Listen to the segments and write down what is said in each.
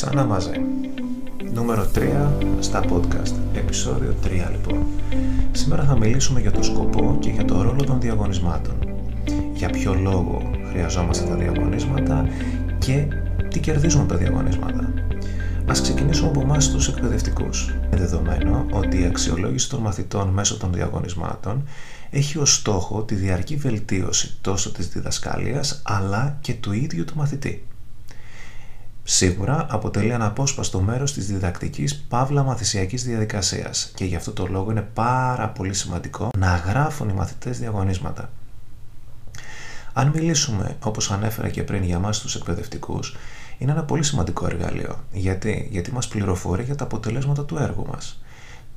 Ξανά μαζί. Νούμερο 3 στα podcast. Επισόδιο 3 λοιπόν. Σήμερα θα μιλήσουμε για το σκοπό και για το ρόλο των διαγωνισμάτων. Για ποιο λόγο χρειαζόμαστε τα διαγωνίσματα και τι κερδίζουμε από τα διαγωνίσματα. Α ξεκινήσουμε από εμάς τους εκπαιδευτικούς. Είναι δεδομένο ότι η αξιολόγηση των μαθητών μέσω των διαγωνισμάτων έχει ως στόχο τη διαρκή βελτίωση τόσο της διδασκάλειας αλλά και του ίδιου του μαθητή. Σίγουρα αποτελεί αναπόσπαστο μέρος της διδακτικής παύλα μαθησιακής διαδικασίας και γι' αυτό το λόγο είναι πάρα πολύ σημαντικό να γράφουν οι μαθητές διαγωνίσματα. Αν μιλήσουμε, όπως ανέφερα και πριν για μας τους εκπαιδευτικούς, είναι ένα πολύ σημαντικό εργαλείο. Γιατί, Γιατί μας πληροφορεί για τα αποτελέσματα του έργου μας,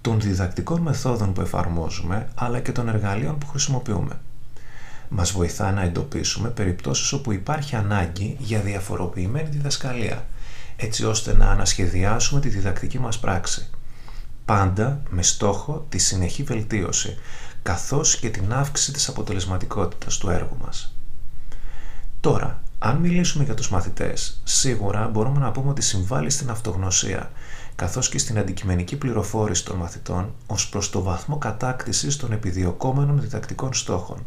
των διδακτικών μεθόδων που εφαρμόζουμε, αλλά και των εργαλείων που χρησιμοποιούμε. Μας βοηθά να εντοπίσουμε περιπτώσεις όπου υπάρχει ανάγκη για διαφοροποιημένη διδασκαλία, έτσι ώστε να ανασχεδιάσουμε τη διδακτική μας πράξη. Πάντα με στόχο τη συνεχή βελτίωση, καθώς και την αύξηση της αποτελεσματικότητας του έργου μας. Τώρα, αν μιλήσουμε για τους μαθητές, σίγουρα μπορούμε να πούμε ότι συμβάλλει στην αυτογνωσία, καθώς και στην αντικειμενική πληροφόρηση των μαθητών ως προς το βαθμό κατάκτησης των επιδιωκόμενων διδακτικών στόχων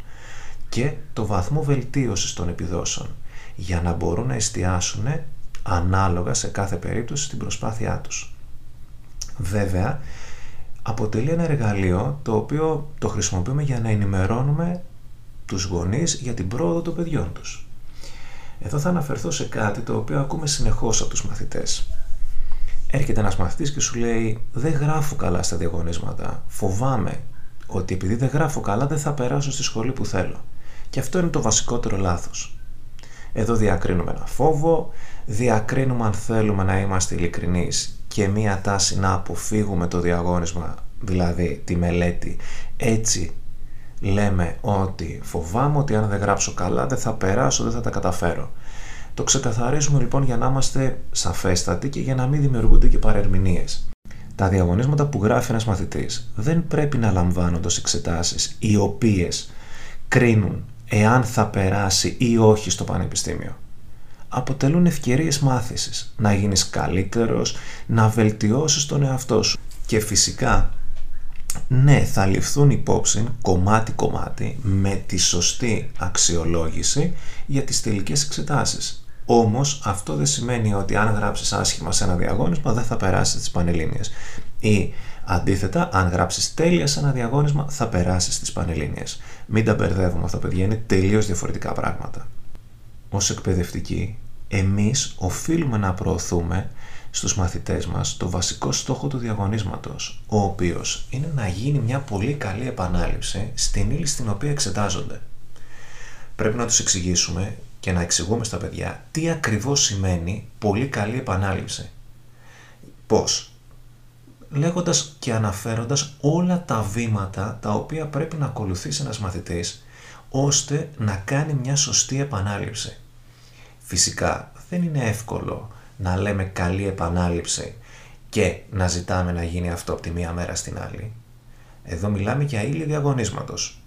και το βαθμό βελτίωσης των επιδόσεων, για να μπορούν να εστιάσουν ανάλογα σε κάθε περίπτωση στην προσπάθειά τους. Βέβαια, αποτελεί ένα εργαλείο το οποίο το χρησιμοποιούμε για να ενημερώνουμε τους γονείς για την πρόοδο των παιδιών τους. Εδώ θα αναφερθώ σε κάτι το οποίο ακούμε συνεχώς από τους μαθητές. Έρχεται ένας μαθητής και σου λέει «Δεν γράφω καλά στα διαγωνίσματα, φοβάμαι ότι επειδή δεν γράφω καλά δεν θα περάσω στη σχολή που θέλω». Και αυτό είναι το βασικότερο λάθος. Εδώ διακρίνουμε ένα φόβο, διακρίνουμε αν θέλουμε να είμαστε ειλικρινείς και μία τάση να αποφύγουμε το διαγώνισμα, δηλαδή τη μελέτη. Έτσι λέμε ότι φοβάμαι ότι αν δεν γράψω καλά δεν θα περάσω, δεν θα τα καταφέρω. Το ξεκαθαρίζουμε λοιπόν για να είμαστε σαφέστατοι και για να μην δημιουργούνται και παρερμηνίες. Τα διαγωνίσματα που γράφει ένας μαθητής δεν πρέπει να λαμβάνονται ως εξετάσεις οι οποίες κρίνουν εάν θα περάσει ή όχι στο πανεπιστήμιο. Αποτελούν ευκαιρίες μάθησης, να γίνεις καλύτερος, να βελτιώσεις τον εαυτό σου. Και φυσικά, ναι, θα ληφθούν υπόψη κομμάτι-κομμάτι με τη σωστή αξιολόγηση για τις τελικές εξετάσεις. Όμως αυτό δεν σημαίνει ότι αν γράψεις άσχημα σε ένα διαγώνισμα δεν θα περάσεις τις πανελλήνιες. Ή Αντίθετα, αν γράψεις τέλεια σε ένα διαγώνισμα, θα περάσεις στι Πανελλήνιες. Μην τα μπερδεύουμε αυτά, παιδιά, είναι τελείως διαφορετικά πράγματα. Ω εκπαιδευτικοί, εμείς οφείλουμε να προωθούμε στους μαθητές μας το βασικό στόχο του διαγωνίσματος, ο οποίος είναι να γίνει μια πολύ καλή επανάληψη στην ύλη στην οποία εξετάζονται. Πρέπει να τους εξηγήσουμε και να εξηγούμε στα παιδιά τι ακριβώς σημαίνει πολύ καλή επανάληψη. Πώς, λέγοντας και αναφέροντας όλα τα βήματα τα οποία πρέπει να ακολουθήσει ένας μαθητής ώστε να κάνει μια σωστή επανάληψη. Φυσικά δεν είναι εύκολο να λέμε καλή επανάληψη και να ζητάμε να γίνει αυτό από τη μία μέρα στην άλλη. Εδώ μιλάμε για ύλη διαγωνίσματος.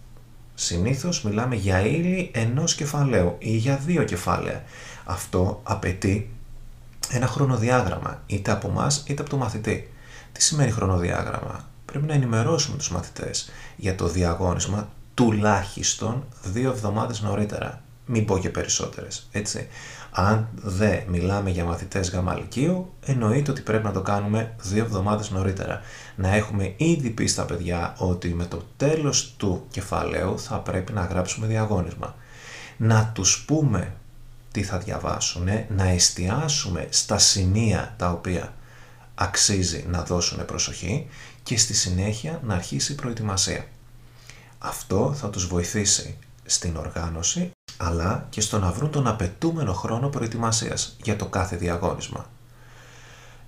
Συνήθως μιλάμε για ύλη ενός κεφαλαίου ή για δύο κεφάλαια. Αυτό απαιτεί ένα χρονοδιάγραμμα είτε από μας είτε από το μαθητή. Τι σημαίνει χρονοδιάγραμμα. Πρέπει να ενημερώσουμε τους μαθητές για το διαγώνισμα τουλάχιστον δύο εβδομάδες νωρίτερα. Μην πω και περισσότερες, έτσι. Αν δεν μιλάμε για μαθητές γαμαλικίου, εννοείται ότι πρέπει να το κάνουμε δύο εβδομάδες νωρίτερα. Να έχουμε ήδη πει στα παιδιά ότι με το τέλος του κεφαλαίου θα πρέπει να γράψουμε διαγώνισμα. Να τους πούμε τι θα διαβάσουν, να εστιάσουμε στα σημεία τα οποία αξίζει να δώσουν προσοχή και στη συνέχεια να αρχίσει η προετοιμασία. Αυτό θα τους βοηθήσει στην οργάνωση αλλά και στο να βρουν τον απαιτούμενο χρόνο προετοιμασίας για το κάθε διαγώνισμα.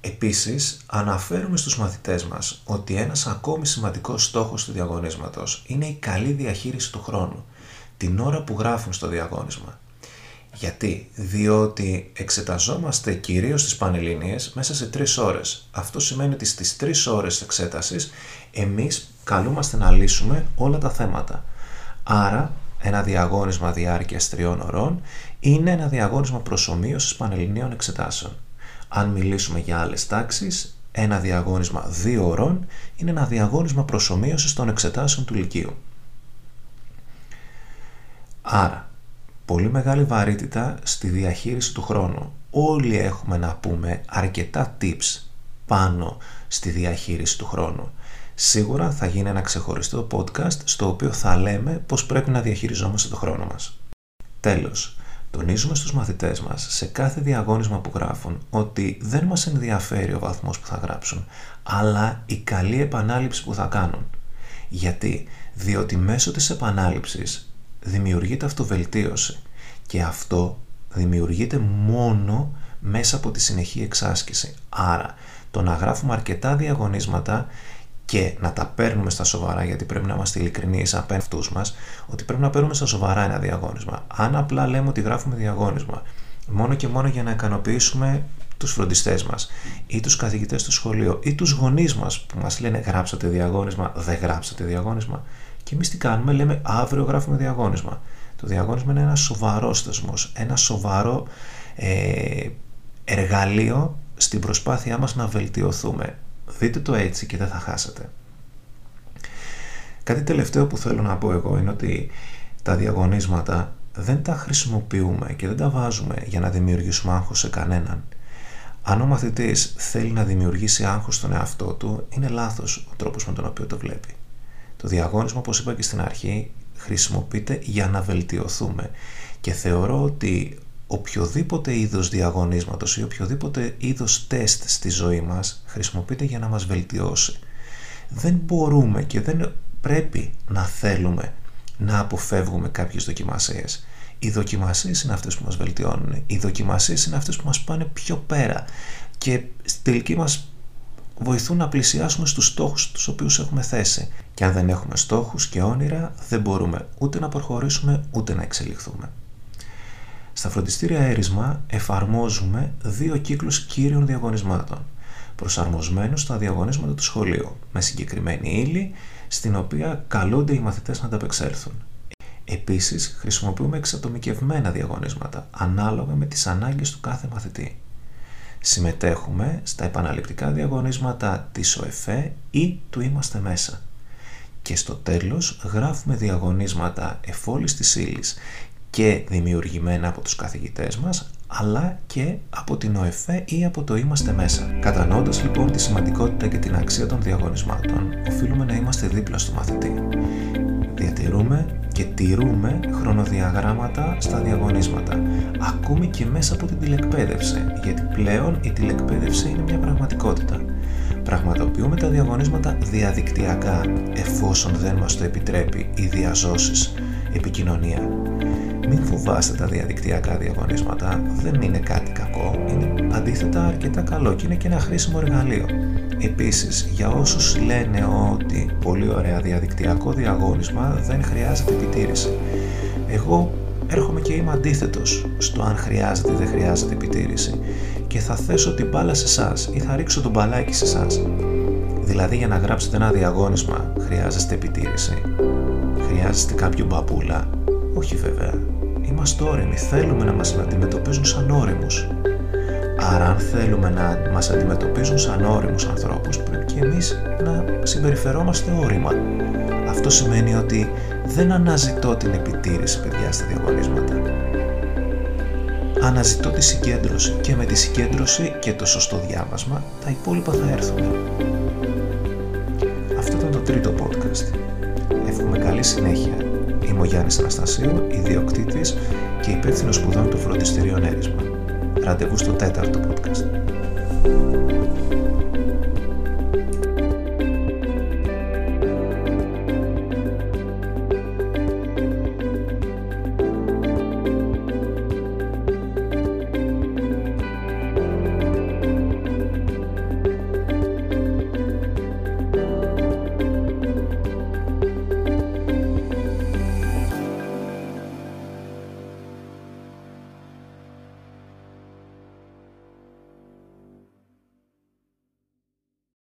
Επίσης, αναφέρουμε στους μαθητές μας ότι ένας ακόμη σημαντικός στόχος του διαγωνίσματος είναι η καλή διαχείριση του χρόνου, την ώρα που γράφουν στο διαγώνισμα. Γιατί, διότι εξεταζόμαστε κυρίως στις Πανελλήνιες μέσα σε τρεις ώρες. Αυτό σημαίνει ότι στις τρεις ώρες εξέτασης εμείς καλούμαστε να λύσουμε όλα τα θέματα. Άρα, ένα διαγώνισμα διάρκειας τριών ωρών είναι ένα διαγώνισμα προσωμείωσης Πανελληνίων εξετάσεων. Αν μιλήσουμε για άλλες τάξεις, ένα διαγώνισμα δύο ωρών είναι ένα διαγώνισμα προσωμείωσης των εξετάσεων του Λυκείου. Άρα, πολύ μεγάλη βαρύτητα στη διαχείριση του χρόνου. Όλοι έχουμε να πούμε αρκετά tips πάνω στη διαχείριση του χρόνου. Σίγουρα θα γίνει ένα ξεχωριστό podcast στο οποίο θα λέμε πώς πρέπει να διαχειριζόμαστε το χρόνο μας. Τέλος, τονίζουμε στους μαθητές μας σε κάθε διαγώνισμα που γράφουν ότι δεν μας ενδιαφέρει ο βαθμός που θα γράψουν, αλλά η καλή επανάληψη που θα κάνουν. Γιατί, διότι μέσω της επανάληψης δημιουργείται αυτοβελτίωση και αυτό δημιουργείται μόνο μέσα από τη συνεχή εξάσκηση. Άρα, το να γράφουμε αρκετά διαγωνίσματα και να τα παίρνουμε στα σοβαρά, γιατί πρέπει να είμαστε ειλικρινείς απέναντι αυτούς μας, ότι πρέπει να παίρνουμε στα σοβαρά ένα διαγώνισμα. Αν απλά λέμε ότι γράφουμε διαγώνισμα, μόνο και μόνο για να ικανοποιήσουμε τους φροντιστές μας ή τους καθηγητές του σχολείου ή τους γονείς μας που μας λένε γράψατε διαγώνισμα, δεν γράψατε διαγώνισμα. Και εμείς τι κάνουμε, λέμε αύριο γράφουμε διαγώνισμα. Το διαγώνισμα είναι ένα σοβαρό θεσμό, ένα σοβαρό ε, εργαλείο στην προσπάθειά μας να βελτιωθούμε. Δείτε το έτσι και δεν θα χάσετε. Κάτι τελευταίο που θέλω να πω εγώ είναι ότι τα διαγωνίσματα δεν τα χρησιμοποιούμε και δεν τα βάζουμε για να δημιουργήσουμε άγχος σε κανέναν. Αν ο μαθητής θέλει να δημιουργήσει άγχος στον εαυτό του, είναι λάθος ο τρόπος με τον οποίο το βλέπει. Το διαγώνισμα, όπως είπα και στην αρχή, χρησιμοποιείται για να βελτιωθούμε και θεωρώ ότι οποιοδήποτε είδος διαγωνίσματος ή οποιοδήποτε είδος τεστ στη ζωή μας χρησιμοποιείται για να μας βελτιώσει. Δεν μπορούμε και δεν πρέπει να θέλουμε να αποφεύγουμε κάποιες δοκιμασίες. Οι δοκιμασίες είναι αυτές που μας βελτιώνουν. Οι δοκιμασίες είναι αυτές που μας πάνε πιο πέρα και στη τελική μας βοηθούν να πλησιάσουμε στους στόχους τους οποίους έχουμε θέσει. Και αν δεν έχουμε στόχους και όνειρα δεν μπορούμε ούτε να προχωρήσουμε ούτε να εξελιχθούμε. Στα φροντιστήρια έρισμα εφαρμόζουμε δύο κύκλους κύριων διαγωνισμάτων, προσαρμοσμένους στα διαγωνίσματα του σχολείου, με συγκεκριμένη ύλη, στην οποία καλούνται οι μαθητές να ανταπεξέλθουν. Επίσης, χρησιμοποιούμε εξατομικευμένα διαγωνίσματα, ανάλογα με τις ανάγκες του κάθε μαθητή. Συμμετέχουμε στα επαναληπτικά διαγωνίσματα της ΟΕΦΕ ή του Είμαστε Μέσα. Και στο τέλος γράφουμε διαγωνίσματα εφόλης της ύλης και δημιουργημένα από τους καθηγητές μας αλλά και από την ΟΕΦΕ ή από το Είμαστε Μέσα. Κατανοώντας λοιπόν τη σημαντικότητα και την αξία των διαγωνισμάτων, οφείλουμε να είμαστε δίπλα στο μαθητή. Διατηρούμε και τηρούμε χρονοδιαγράμματα στα διαγωνίσματα, ακόμη και μέσα από την τηλεκπαίδευση, γιατί πλέον η τηλεκπαίδευση είναι μια πραγματικότητα. Πραγματοποιούμε τα διαγωνίσματα διαδικτυακά, εφόσον δεν μας το επιτρέπει η διαζώσεις επικοινωνία. Μην φοβάστε τα διαδικτυακά διαγωνίσματα, δεν είναι κάτι κακό, είναι αντίθετα αρκετά καλό και είναι και ένα χρήσιμο εργαλείο. Επίσης, για όσους λένε ότι πολύ ωραία διαδικτυακό διαγώνισμα δεν χρειάζεται επιτήρηση. Εγώ έρχομαι και είμαι αντίθετος στο αν χρειάζεται ή δεν χρειάζεται επιτήρηση και θα θέσω την μπάλα σε εσάς ή θα ρίξω τον μπαλάκι σε εσάς. Δηλαδή για να γράψετε ένα διαγώνισμα χρειάζεστε επιτήρηση; Χρειάζεστε κάποιο μπαπούλα. Όχι βέβαια. Είμαστε όριμοι. Θέλουμε να μας αντιμετωπίζουν σαν όριμους. Άρα αν θέλουμε να μας αντιμετωπίζουν σαν όριμους ανθρώπους πρέπει και εμείς να συμπεριφερόμαστε όρημα. Αυτό σημαίνει ότι δεν αναζητώ την επιτήρηση παιδιά στα διαγωνίσματα. Αναζητώ τη συγκέντρωση και με τη συγκέντρωση και το σωστό διάβασμα τα υπόλοιπα θα έρθουν. Αυτό ήταν το τρίτο podcast. Εύχομαι καλή συνέχεια. Είμαι ο Γιάννης Αναστασίου, ιδιοκτήτης και υπεύθυνος σπουδών του φροντιστηρίων Έρισμα. Ραντεβού στο τέταρτο podcast.